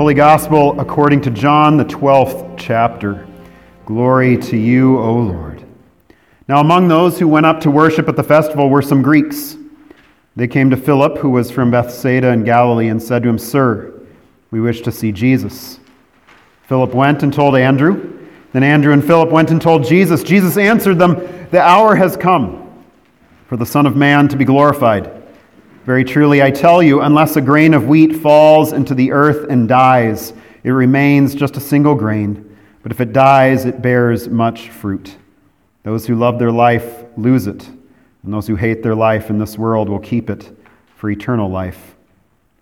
Holy Gospel according to John, the 12th chapter. Glory to you, O Lord. Now, among those who went up to worship at the festival were some Greeks. They came to Philip, who was from Bethsaida in Galilee, and said to him, Sir, we wish to see Jesus. Philip went and told Andrew. Then Andrew and Philip went and told Jesus. Jesus answered them, The hour has come for the Son of Man to be glorified. Very truly, I tell you, unless a grain of wheat falls into the earth and dies, it remains just a single grain. But if it dies, it bears much fruit. Those who love their life lose it, and those who hate their life in this world will keep it for eternal life.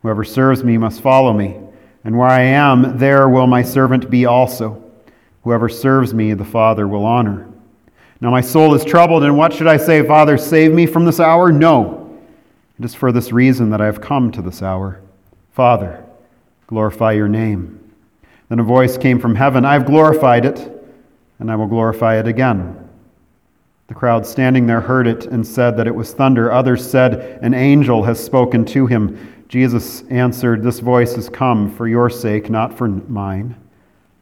Whoever serves me must follow me, and where I am, there will my servant be also. Whoever serves me, the Father will honor. Now my soul is troubled, and what should I say? Father, save me from this hour? No. It is for this reason that I have come to this hour. Father, glorify your name. Then a voice came from heaven I have glorified it, and I will glorify it again. The crowd standing there heard it and said that it was thunder. Others said, An angel has spoken to him. Jesus answered, This voice has come for your sake, not for mine.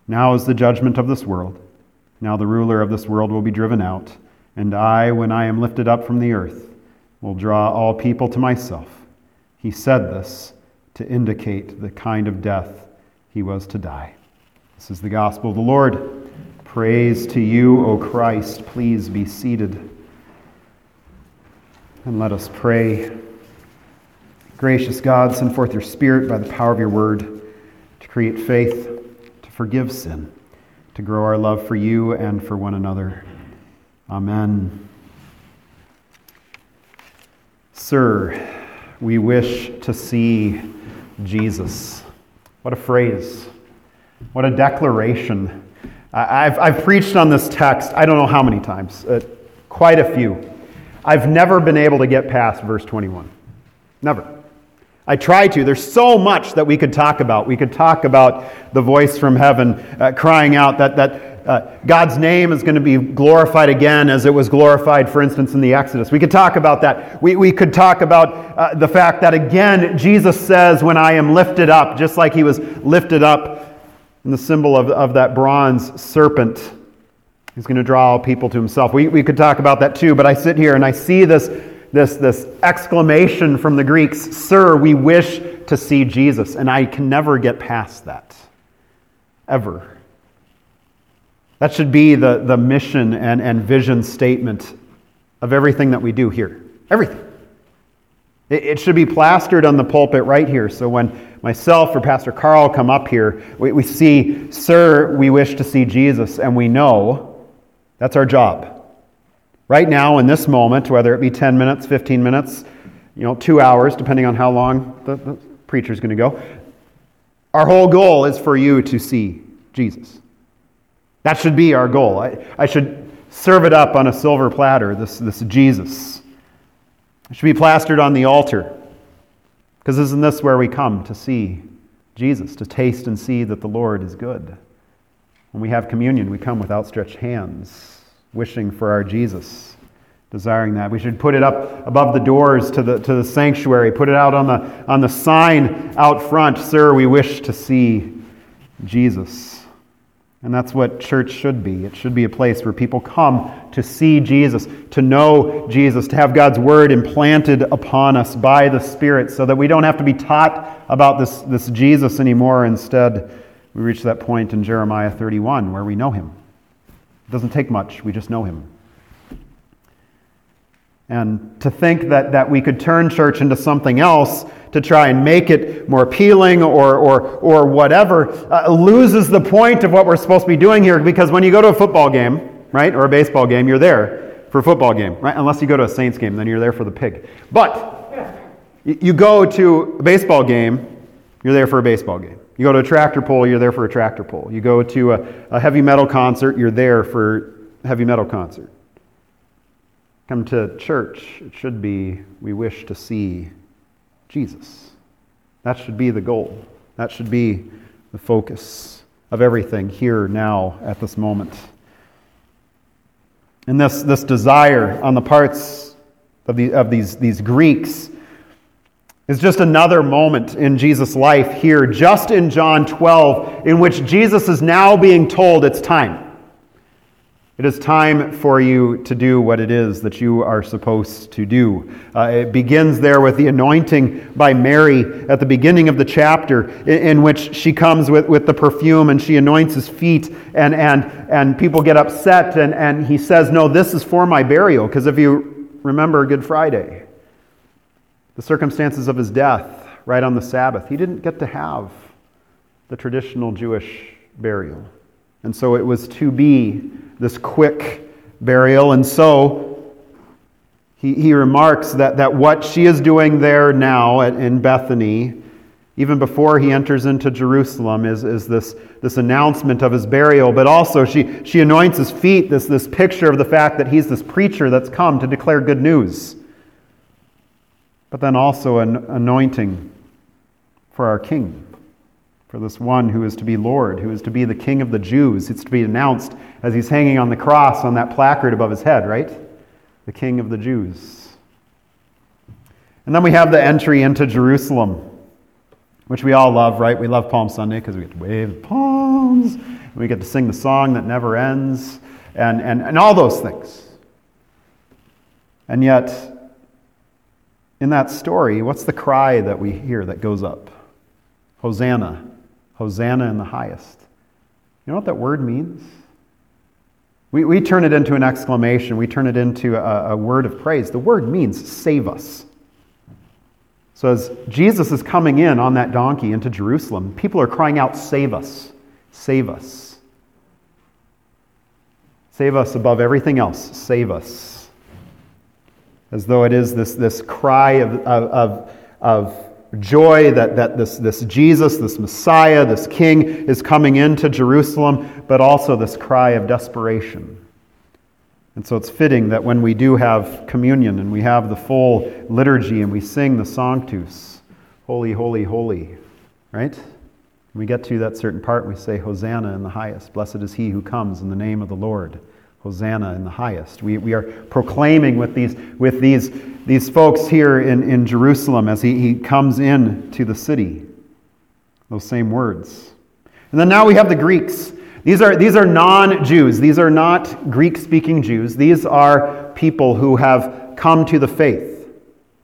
Now is the judgment of this world. Now the ruler of this world will be driven out, and I, when I am lifted up from the earth, will draw all people to myself. He said this to indicate the kind of death he was to die. This is the gospel of the Lord. Praise to you, O Christ. Please be seated. And let us pray. Gracious God, send forth your Spirit by the power of your word to create faith, to forgive sin, to grow our love for you and for one another. Amen. Sir, we wish to see Jesus. What a phrase. What a declaration. I've, I've preached on this text, I don't know how many times, uh, quite a few. I've never been able to get past verse 21. Never. I try to. There's so much that we could talk about. We could talk about the voice from heaven uh, crying out that, that uh, God's name is going to be glorified again as it was glorified, for instance, in the Exodus. We could talk about that. We, we could talk about uh, the fact that, again, Jesus says, When I am lifted up, just like he was lifted up in the symbol of, of that bronze serpent, he's going to draw people to himself. We, we could talk about that too, but I sit here and I see this, this, this exclamation from the Greeks Sir, we wish to see Jesus. And I can never get past that. Ever. That should be the, the mission and, and vision statement of everything that we do here. Everything. It, it should be plastered on the pulpit right here. So when myself or Pastor Carl come up here, we, we see, Sir, we wish to see Jesus, and we know that's our job. Right now, in this moment, whether it be 10 minutes, 15 minutes, you know, two hours, depending on how long the, the preacher's going to go, our whole goal is for you to see Jesus. That should be our goal. I, I should serve it up on a silver platter, this, this Jesus. It should be plastered on the altar. Because isn't this where we come to see Jesus, to taste and see that the Lord is good? When we have communion, we come with outstretched hands, wishing for our Jesus, desiring that. We should put it up above the doors to the, to the sanctuary, put it out on the, on the sign out front Sir, we wish to see Jesus. And that's what church should be. It should be a place where people come to see Jesus, to know Jesus, to have God's word implanted upon us by the Spirit so that we don't have to be taught about this, this Jesus anymore. Instead, we reach that point in Jeremiah 31 where we know him. It doesn't take much, we just know him. And to think that, that we could turn church into something else to try and make it more appealing or, or, or whatever uh, loses the point of what we're supposed to be doing here because when you go to a football game, right, or a baseball game, you're there for a football game, right? Unless you go to a Saints game, then you're there for the pig. But you go to a baseball game, you're there for a baseball game. You go to a tractor pull, you're there for a tractor pull. You go to a, a heavy metal concert, you're there for heavy metal concert. Come to church, it should be we wish to see Jesus. That should be the goal. That should be the focus of everything here, now, at this moment. And this, this desire on the parts of, the, of these, these Greeks is just another moment in Jesus' life here, just in John 12, in which Jesus is now being told it's time. It is time for you to do what it is that you are supposed to do. Uh, it begins there with the anointing by Mary at the beginning of the chapter, in, in, which she comes with, with the perfume and she anoints his feet, and, and, and people get upset, and, and he says, No, this is for my burial. Because if you remember Good Friday, the circumstances of his death right on the Sabbath, he didn't get to have the traditional Jewish burial. And so it was to be this quick burial. And so he, he remarks that, that what she is doing there now at, in Bethany, even before he enters into Jerusalem, is, is this, this announcement of his burial. But also, she, she anoints his feet, this, this picture of the fact that he's this preacher that's come to declare good news. But then also an anointing for our king for this one who is to be Lord, who is to be the King of the Jews. It's to be announced as he's hanging on the cross on that placard above his head, right? The King of the Jews. And then we have the entry into Jerusalem, which we all love, right? We love Palm Sunday because we get to wave palms, we get to sing the song that never ends, and, and, and all those things. And yet, in that story, what's the cry that we hear that goes up? Hosanna. Hosanna in the highest. You know what that word means? We, we turn it into an exclamation, we turn it into a, a word of praise. The word means save us. So, as Jesus is coming in on that donkey into Jerusalem, people are crying out, Save us! Save us! Save us above everything else. Save us. As though it is this, this cry of, of, of, of joy that, that this, this Jesus, this Messiah, this King is coming into Jerusalem, but also this cry of desperation. And so it's fitting that when we do have communion and we have the full liturgy and we sing the Sanctus, Holy, Holy, Holy, right? When we get to that certain part, we say, Hosanna in the highest. Blessed is he who comes in the name of the Lord. Hosanna in the highest. We, we are proclaiming with these, with these, these folks here in, in Jerusalem as he, he comes in to the city. Those same words. And then now we have the Greeks. These are, these are non Jews. These are not Greek speaking Jews. These are people who have come to the faith.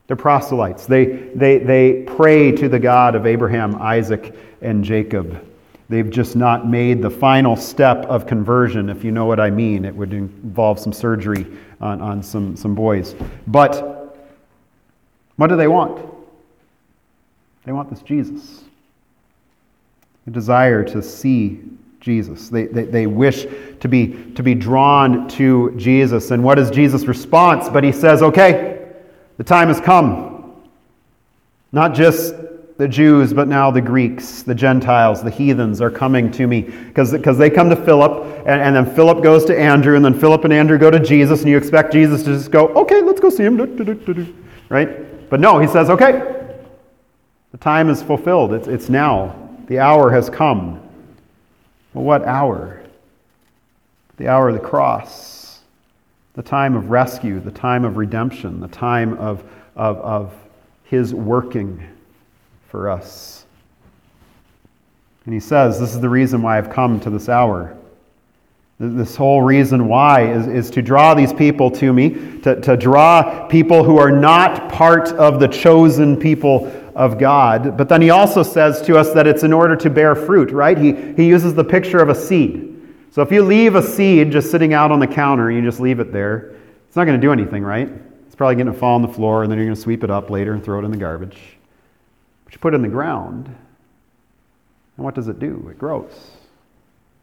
They're proselytes. They, they, they pray to the God of Abraham, Isaac, and Jacob. They've just not made the final step of conversion, if you know what I mean. It would involve some surgery on, on some, some boys. But what do they want? They want this Jesus. A desire to see Jesus. They, they, they wish to be, to be drawn to Jesus. And what is Jesus' response? But he says, okay, the time has come. Not just the Jews, but now the Greeks, the Gentiles, the heathens are coming to me because they come to Philip, and, and, then Philip goes to Andrew, and then Philip and Andrew go to Jesus, and you expect Jesus to just go, okay, let's go see him, right? But no, he says, okay, the time is fulfilled. It's, it's now. The hour has come. Well, what hour? The hour of the cross, the time of rescue, the time of redemption, the time of, of, of his working for us. And he says, This is the reason why I've come to this hour. This whole reason why is, is to draw these people to me, to, to draw people who are not part of the chosen people of God. But then he also says to us that it's in order to bear fruit, right? He, he uses the picture of a seed. So if you leave a seed just sitting out on the counter, you just leave it there, it's not going to do anything, right? It's probably going to fall on the floor, and then you're going to sweep it up later and throw it in the garbage. You put in the ground, and what does it do? It grows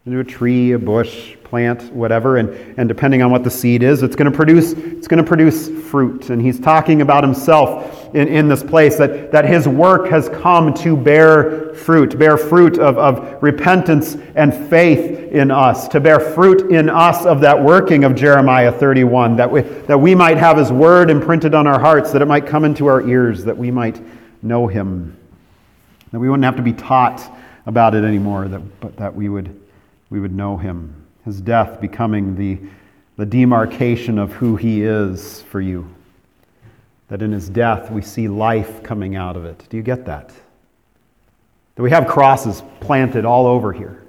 into a tree, a bush, plant, whatever, and, and depending on what the seed is, it's going to produce, it's going to produce fruit. And he's talking about himself in, in this place, that, that his work has come to bear fruit, bear fruit of, of repentance and faith in us, to bear fruit in us of that working of Jeremiah 31, that we, that we might have his word imprinted on our hearts, that it might come into our ears, that we might know him, that we wouldn't have to be taught about it anymore, that, but that we would, we would know him. His death becoming the, the demarcation of who he is for you. that in his death we see life coming out of it. Do you get that? That we have crosses planted all over here.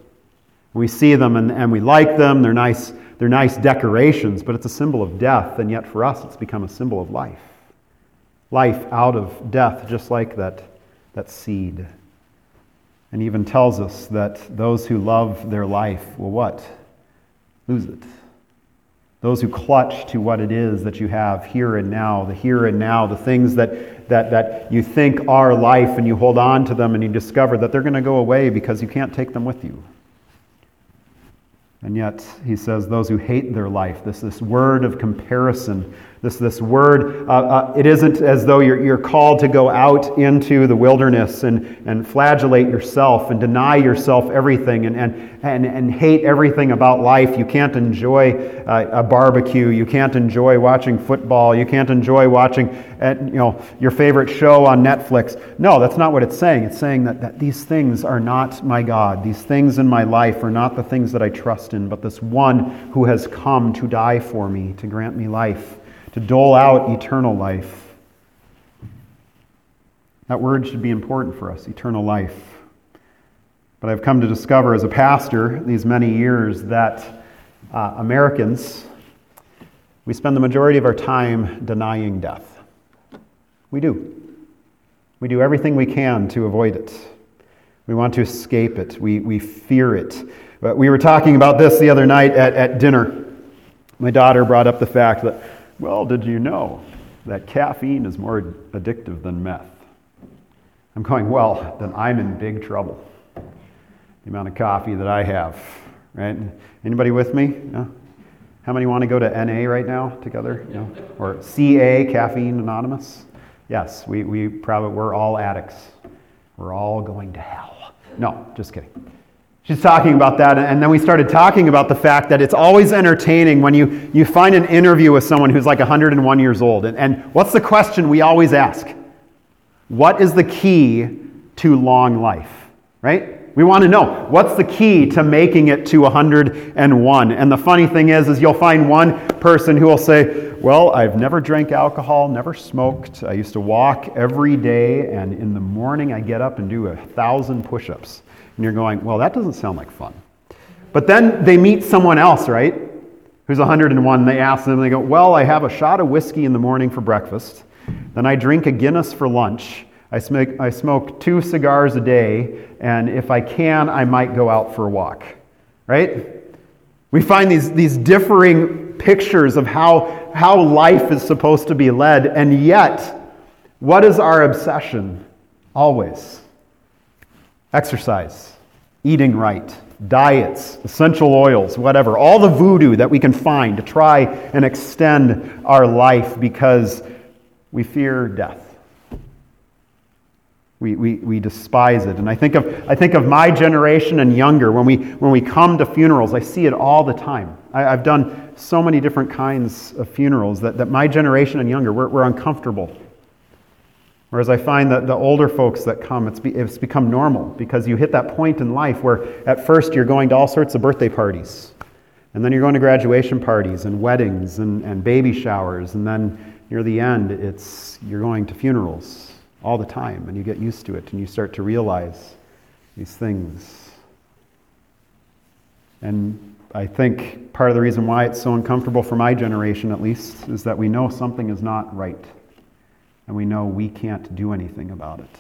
We see them and, and we like them. They're nice, they're nice decorations, but it's a symbol of death, and yet for us it's become a symbol of life. Life out of death, just like that, that seed. And even tells us that those who love their life will what? Lose it. Those who clutch to what it is that you have here and now, the here and now, the things that, that, that you think are life, and you hold on to them and you discover that they're going to go away because you can't take them with you. And yet, he says, those who hate their life, this, this word of comparison this, this word, uh, uh, it isn't as though you're, you're called to go out into the wilderness and, and flagellate yourself and deny yourself everything and, and, and, and hate everything about life. You can't enjoy uh, a barbecue. You can't enjoy watching football. You can't enjoy watching uh, you know, your favorite show on Netflix. No, that's not what it's saying. It's saying that, that these things are not my God. These things in my life are not the things that I trust in, but this one who has come to die for me, to grant me life to dole out eternal life. That word should be important for us eternal life. But I've come to discover as a pastor these many years that uh, Americans, we spend the majority of our time denying death. We do. We do everything we can to avoid it. We want to escape it. We, we fear it. But we were talking about this the other night at, at dinner. My daughter brought up the fact that well, did you know that caffeine is more addictive than meth? I'm going, well, then I'm in big trouble. The amount of coffee that I have, right? Anybody with me? No? How many want to go to NA right now together? No? Or CA, Caffeine Anonymous? Yes, we, we probably, we're all addicts. We're all going to hell. No, just kidding. She's talking about that, and then we started talking about the fact that it's always entertaining when you, you find an interview with someone who's like 101 years old. And, and what's the question we always ask? What is the key to long life? Right? We want to know what's the key to making it to 101. And the funny thing is, is you'll find one person who will say, "Well, I've never drank alcohol, never smoked. I used to walk every day, and in the morning I get up and do a thousand push-ups." And you're going, well, that doesn't sound like fun. But then they meet someone else, right? Who's 101. And They ask them, they go, well, I have a shot of whiskey in the morning for breakfast. Then I drink a Guinness for lunch. I smoke, I smoke two cigars a day. And if I can, I might go out for a walk, right? We find these, these differing pictures of how, how life is supposed to be led. And yet, what is our obsession? Always exercise, eating right, diets, essential oils, whatever, all the voodoo that we can find to try and extend our life because we fear death. We, we, we despise it. And I think, of, I think of my generation and younger. When we, when we come to funerals, I see it all the time. I, have done so many different kinds of funerals that, that my generation and younger, we're, we're uncomfortable Whereas I find that the older folks that come, it's, be, it's become normal because you hit that point in life where at first you're going to all sorts of birthday parties. And then you're going to graduation parties and weddings and, and baby showers. And then near the end, it's, you're going to funerals all the time. And you get used to it and you start to realize these things. And I think part of the reason why it's so uncomfortable for my generation, at least, is that we know something is not right and we know we can't do anything about it.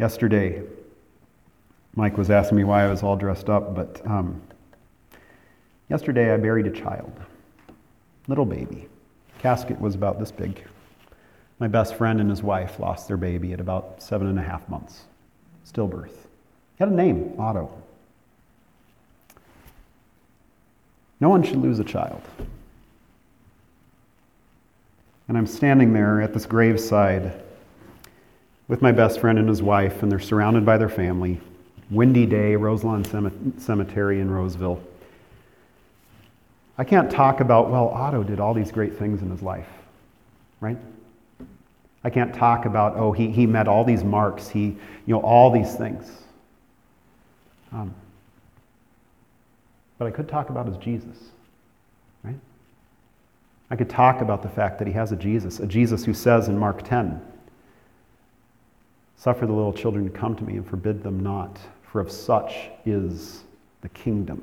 Yesterday, Mike was asking me why I was all dressed up, but um, yesterday I buried a child, little baby. Casket was about this big. My best friend and his wife lost their baby at about seven and a half months, stillbirth. He had a name, Otto. No one should lose a child. And I'm standing there at this graveside with my best friend and his wife, and they're surrounded by their family. Windy day, Roselawn Cemetery in Roseville. I can't talk about, well, Otto did all these great things in his life, right? I can't talk about, oh, he, he met all these marks, he, you know, all these things. Um, but I could talk about his Jesus? I could talk about the fact that he has a Jesus, a Jesus who says in Mark 10, Suffer the little children to come to me and forbid them not, for of such is the kingdom.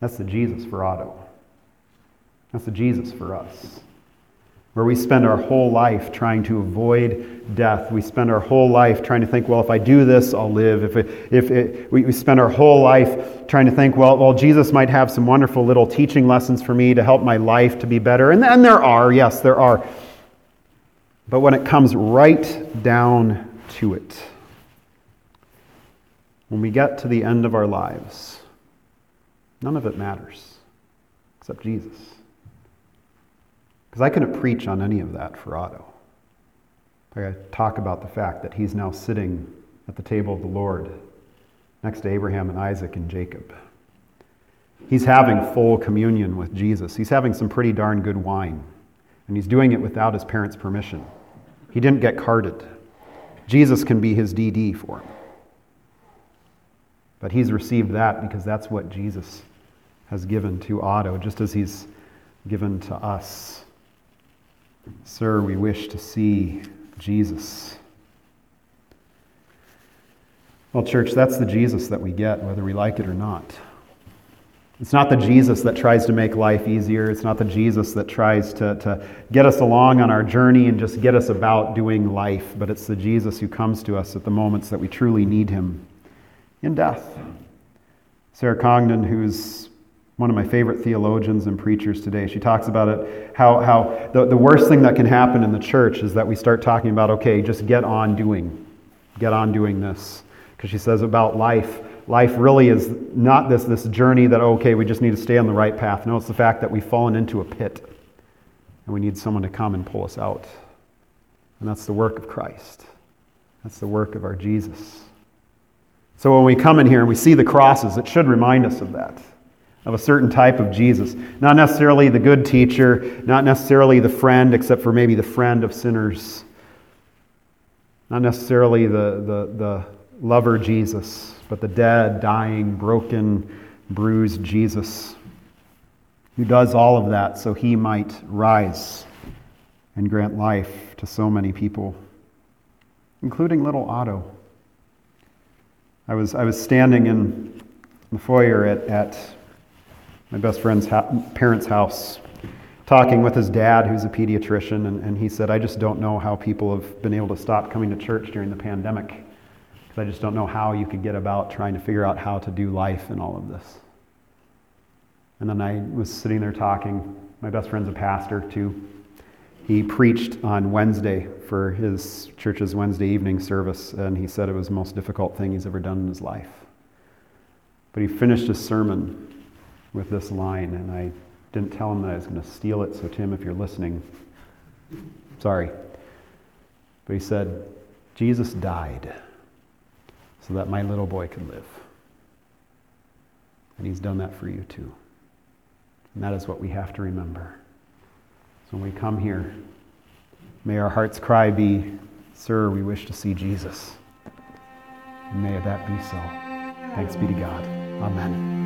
That's the Jesus for Otto. That's the Jesus for us where we spend our whole life trying to avoid death. We spend our whole life trying to think, well, if I do this, I'll live. If, it, if it, we, we spend our whole life trying to think, well, well, Jesus might have some wonderful little teaching lessons for me to help my life to be better. And, and there are, yes, there are. But when it comes right down to it, when we get to the end of our lives, none of it matters except Jesus. Because I couldn't preach on any of that for Otto. I talk about the fact that he's now sitting at the table of the Lord next to Abraham and Isaac and Jacob. He's having full communion with Jesus. He's having some pretty darn good wine, and he's doing it without his parents' permission. He didn't get carded. Jesus can be his DD for him. But he's received that because that's what Jesus has given to Otto, just as he's given to us. Sir, we wish to see Jesus. Well, church, that's the Jesus that we get, whether we like it or not. It's not the Jesus that tries to make life easier. It's not the Jesus that tries to, to get us along on our journey and just get us about doing life, but it's the Jesus who comes to us at the moments that we truly need him in death. Sarah Condon, who's one of my favorite theologians and preachers today. She talks about it how, how the, the worst thing that can happen in the church is that we start talking about, okay, just get on doing, get on doing this. Because she says about life, life really is not this, this journey that, oh, okay, we just need to stay on the right path. No, it's the fact that we've fallen into a pit and we need someone to come and pull us out. And that's the work of Christ, that's the work of our Jesus. So when we come in here and we see the crosses, it should remind us of that of a certain type of Jesus. Not necessarily the good teacher, not necessarily the friend, except for maybe the friend of sinners. Not necessarily the, the, the lover Jesus, but the dead, dying, broken, bruised Jesus who does all of that so he might rise and grant life to so many people, including little Otto. I was, I was standing in the foyer at, at my best friend's ha- parents' house, talking with his dad, who's a pediatrician, and, and he said, I just don't know how people have been able to stop coming to church during the pandemic. Because I just don't know how you could get about trying to figure out how to do life in all of this. And then I was sitting there talking. My best friend's a pastor, too. He preached on Wednesday for his church's Wednesday evening service, and he said it was the most difficult thing he's ever done in his life. But he finished his sermon with this line, and I didn't tell him that I was going to steal it. So, Tim, if you're listening, sorry. But he said, Jesus died so that my little boy could live. And he's done that for you too. And that is what we have to remember. So when we come here, may our heart's cry be, Sir, we wish to see Jesus. And may that be so. Thanks be to God. Amen.